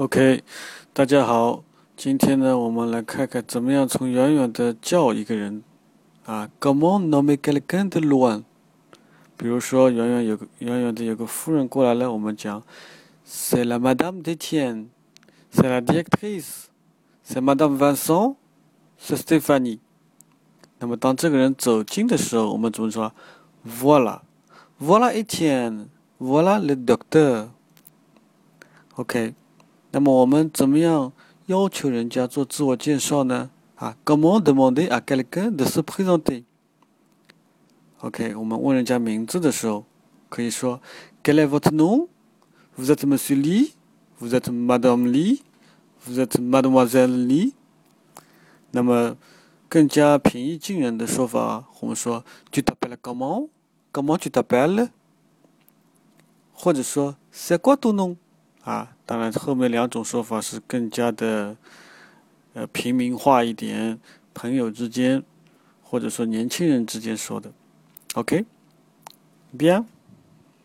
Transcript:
OK，大家好，今天呢，我们来看看怎么样从远远的叫一个人啊 Come on, nommer quelqu'un de loin？比如说，远远有个远远的有个夫人过来了，我们讲，C'est la Madame d'Etienne，C'est la directrice，C'est Madame Vincent，C'est Stéphanie。那么当这个人走近的时候，我们怎么说？Voilà，Voilà Etienne，Voilà le docteur。OK。那么我们怎么样要求人家做自我介绍呢？啊，Comment demander à quelqu'un de se présenter？OK，我们问人家名字的时候，可以说 Quel est votre nom？Vous êtes Monsieur Li？Vous êtes Madame Li？Vous êtes Mademoiselle Li？那么更加平易近人的说法，我们说 Tu t'appelles comment？Comment tu t'appelles？或者说 C'est quoi ton nom？啊，当然，后面两种说法是更加的呃平民化一点，朋友之间或者说年轻人之间说的。OK，bien。